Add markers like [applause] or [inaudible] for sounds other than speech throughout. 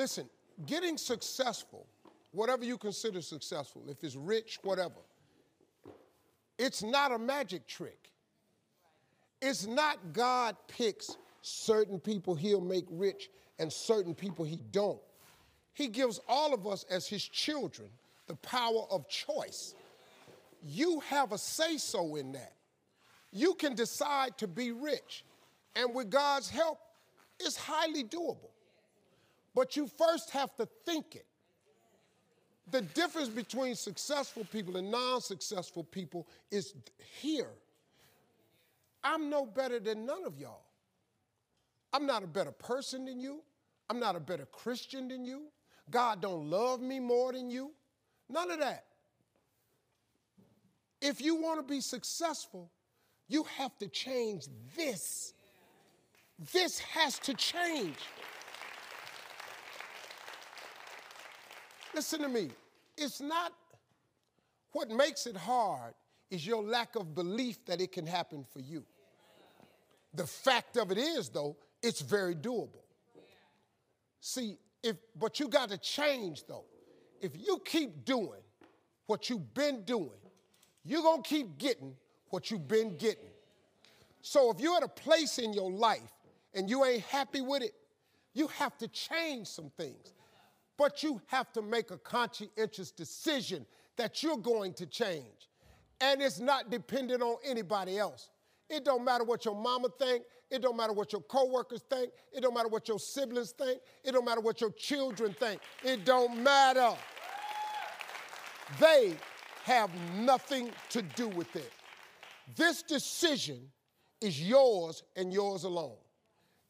Listen, getting successful, whatever you consider successful, if it's rich, whatever, it's not a magic trick. It's not God picks certain people he'll make rich and certain people he don't. He gives all of us as his children the power of choice. You have a say so in that. You can decide to be rich, and with God's help, it's highly doable. But you first have to think it. The difference between successful people and non successful people is here. I'm no better than none of y'all. I'm not a better person than you. I'm not a better Christian than you. God don't love me more than you. None of that. If you want to be successful, you have to change this. This has to change. Listen to me. It's not what makes it hard is your lack of belief that it can happen for you. The fact of it is, though, it's very doable. See, if but you got to change though. If you keep doing what you've been doing, you're gonna keep getting what you've been getting. So if you're at a place in your life and you ain't happy with it, you have to change some things. But you have to make a conscientious decision that you're going to change. And it's not dependent on anybody else. It don't matter what your mama think. It don't matter what your coworkers think. It don't matter what your siblings think. It don't matter what your children think. It don't matter. They have nothing to do with it. This decision is yours and yours alone.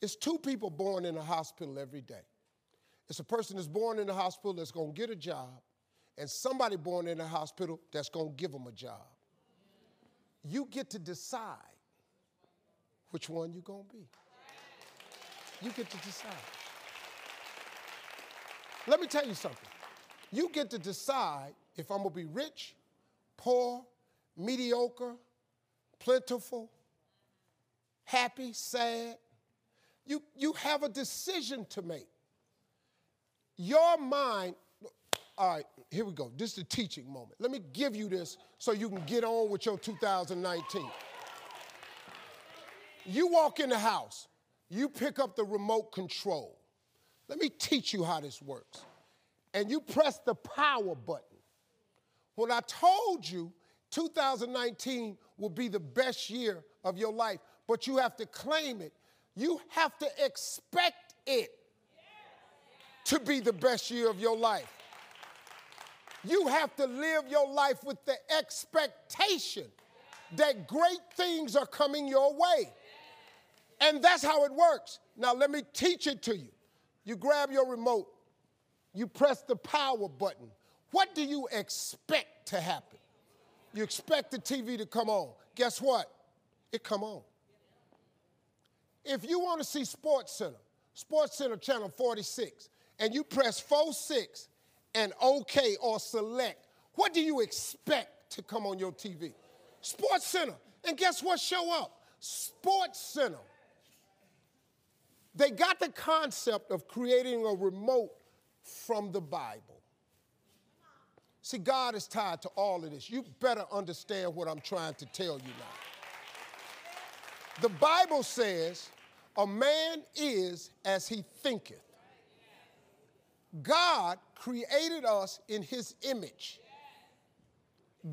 It's two people born in a hospital every day. It's a person that's born in a hospital that's going to get a job, and somebody born in a hospital that's going to give them a job. You get to decide which one you're going to be. You get to decide. Let me tell you something. You get to decide if I'm going to be rich, poor, mediocre, plentiful, happy, sad. You, you have a decision to make. Your mind, all right, here we go. This is the teaching moment. Let me give you this so you can get on with your 2019. You walk in the house, you pick up the remote control. Let me teach you how this works. And you press the power button. When I told you 2019 will be the best year of your life, but you have to claim it, you have to expect it to be the best year of your life. You have to live your life with the expectation that great things are coming your way. And that's how it works. Now, let me teach it to you. You grab your remote, you press the power button. What do you expect to happen? You expect the TV to come on. Guess what? It come on. If you want to see Sports Center, Sports Center channel 46, and you press 4 6 and OK or select, what do you expect to come on your TV? Sports Center. And guess what show up? Sports Center. They got the concept of creating a remote from the Bible. See, God is tied to all of this. You better understand what I'm trying to tell you now. The Bible says, a man is as he thinketh. God created us in his image.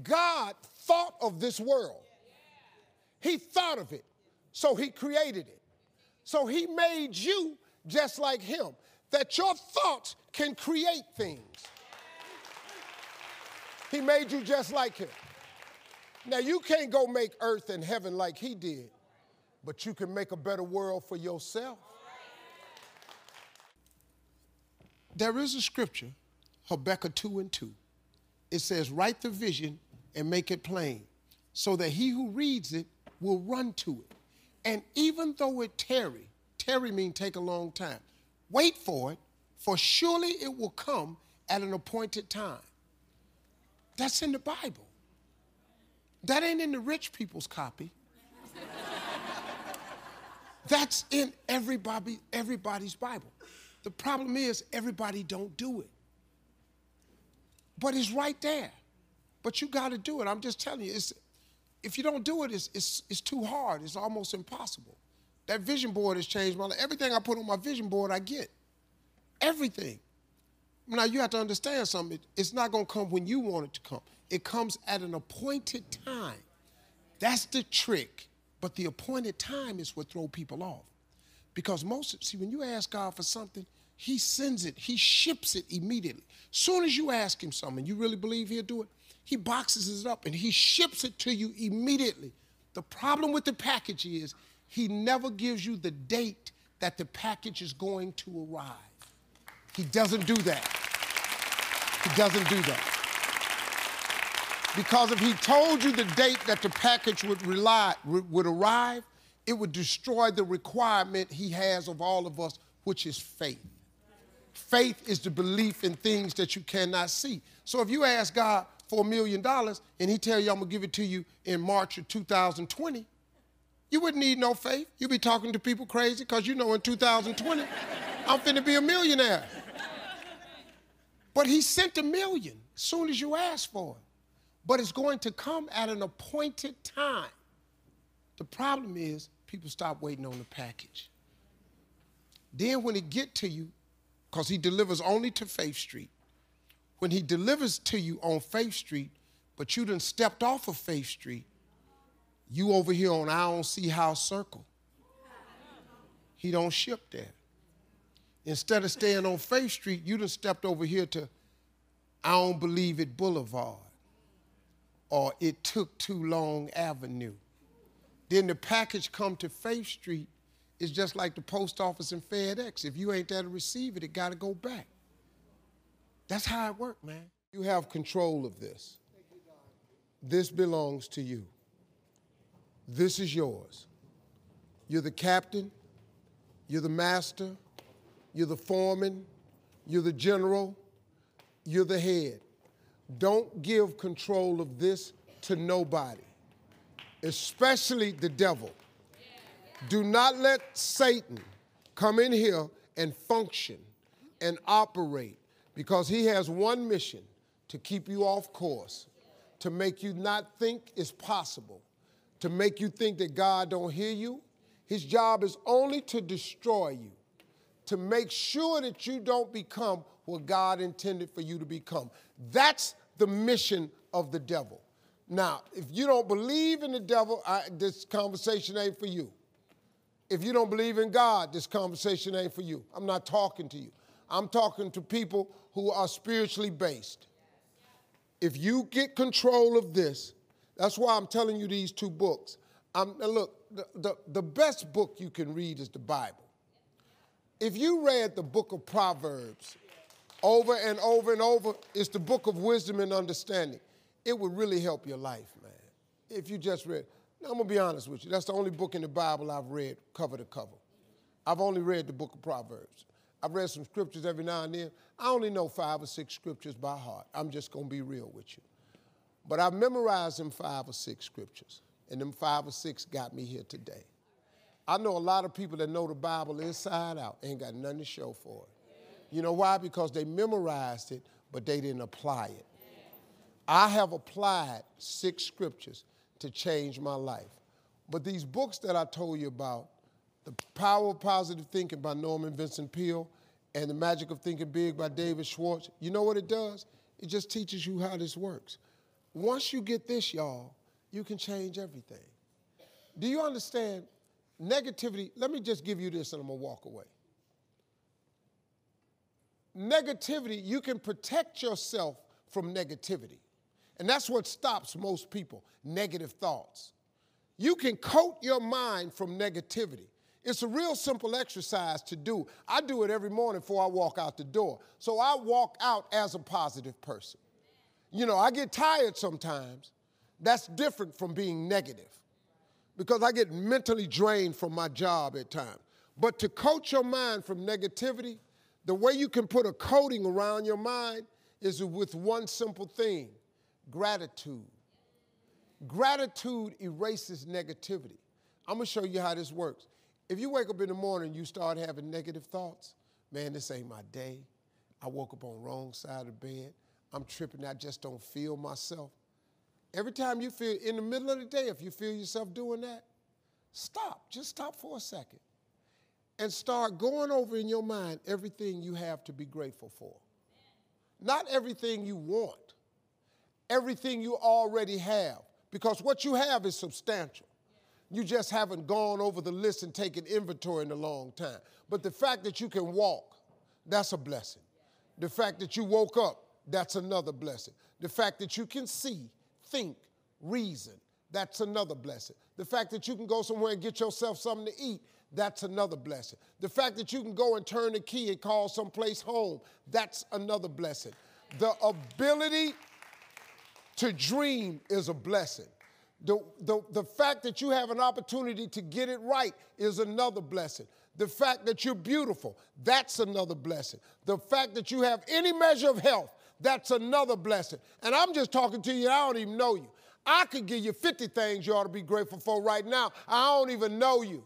God thought of this world. He thought of it, so he created it. So he made you just like him, that your thoughts can create things. He made you just like him. Now, you can't go make earth and heaven like he did, but you can make a better world for yourself. There is a scripture, Habakkuk 2 and 2. It says, Write the vision and make it plain, so that he who reads it will run to it. And even though it tarry, tarry means take a long time, wait for it, for surely it will come at an appointed time. That's in the Bible. That ain't in the rich people's copy. [laughs] That's in everybody, everybody's Bible. The problem is everybody don't do it. But it's right there. But you got to do it. I'm just telling you, it's, if you don't do it, it's, it's, it's too hard. It's almost impossible. That vision board has changed my life. Everything I put on my vision board, I get. Everything. Now, you have to understand something. It's not going to come when you want it to come, it comes at an appointed time. That's the trick. But the appointed time is what throw people off. Because most, see, when you ask God for something, He sends it, He ships it immediately. Soon as you ask Him something, you really believe He'll do it, He boxes it up and He ships it to you immediately. The problem with the package is He never gives you the date that the package is going to arrive. He doesn't do that. He doesn't do that. Because if he told you the date that the package would, rely, would arrive, it would destroy the requirement he has of all of us, which is faith. Faith is the belief in things that you cannot see. So if you ask God for a million dollars and he tell you I'm gonna give it to you in March of 2020, you wouldn't need no faith. You'd be talking to people crazy because you know in 2020 [laughs] I'm finna be a millionaire. But he sent a million as soon as you asked for it but it's going to come at an appointed time. The problem is people stop waiting on the package. Then when it get to you, because he delivers only to Faith Street, when he delivers to you on Faith Street, but you done stepped off of Faith Street, you over here on I don't see how circle. He don't ship there. Instead of staying on Faith Street, you done stepped over here to I don't believe it Boulevard or it took too long avenue. Then the package come to Faith Street, it's just like the post office and FedEx. If you ain't there to receive it, it got to go back. That's how it works, man. You have control of this. This belongs to you. This is yours. You're the captain, you're the master, you're the foreman, you're the general, you're the head. Don't give control of this to nobody, especially the devil. Do not let Satan come in here and function and operate because he has one mission to keep you off course, to make you not think it's possible, to make you think that God don't hear you. His job is only to destroy you, to make sure that you don't become what God intended for you to become. That's the mission of the devil. Now, if you don't believe in the devil, I, this conversation ain't for you. If you don't believe in God, this conversation ain't for you. I'm not talking to you. I'm talking to people who are spiritually based. If you get control of this, that's why I'm telling you these two books. I'm, look, the, the, the best book you can read is the Bible. If you read the book of Proverbs, over and over and over. It's the book of wisdom and understanding. It would really help your life, man, if you just read. Now, I'm going to be honest with you. That's the only book in the Bible I've read cover to cover. I've only read the book of Proverbs. I've read some scriptures every now and then. I only know five or six scriptures by heart. I'm just going to be real with you. But I've memorized them five or six scriptures, and them five or six got me here today. I know a lot of people that know the Bible inside out ain't got nothing to show for it. You know why? Because they memorized it, but they didn't apply it. I have applied six scriptures to change my life. But these books that I told you about, The Power of Positive Thinking by Norman Vincent Peale and The Magic of Thinking Big by David Schwartz, you know what it does? It just teaches you how this works. Once you get this, y'all, you can change everything. Do you understand? Negativity, let me just give you this and I'm gonna walk away negativity, you can protect yourself from negativity. And that's what stops most people negative thoughts. You can coat your mind from negativity. It's a real simple exercise to do. I do it every morning before I walk out the door. So I walk out as a positive person. You know, I get tired sometimes. That's different from being negative because I get mentally drained from my job at times. But to coat your mind from negativity, the way you can put a coating around your mind is with one simple thing gratitude. Gratitude erases negativity. I'm gonna show you how this works. If you wake up in the morning you start having negative thoughts, man, this ain't my day. I woke up on wrong side of the bed. I'm tripping. I just don't feel myself. Every time you feel in the middle of the day, if you feel yourself doing that, stop. Just stop for a second and start going over in your mind everything you have to be grateful for. Not everything you want, everything you already have, because what you have is substantial. You just haven't gone over the list and taken inventory in a long time. But the fact that you can walk, that's a blessing. The fact that you woke up, that's another blessing. The fact that you can see, think, reason, that's another blessing. The fact that you can go somewhere and get yourself something to eat, that's another blessing. The fact that you can go and turn the key and call someplace home, that's another blessing. The ability to dream is a blessing. The, the, the fact that you have an opportunity to get it right is another blessing. The fact that you're beautiful, that's another blessing. The fact that you have any measure of health, that's another blessing. And I'm just talking to you, I don't even know you. I could give you 50 things you ought to be grateful for right now. I don't even know you.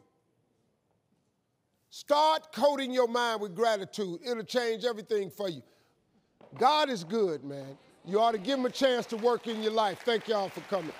Start coating your mind with gratitude. It'll change everything for you. God is good, man. You ought to give him a chance to work in your life. Thank y'all for coming.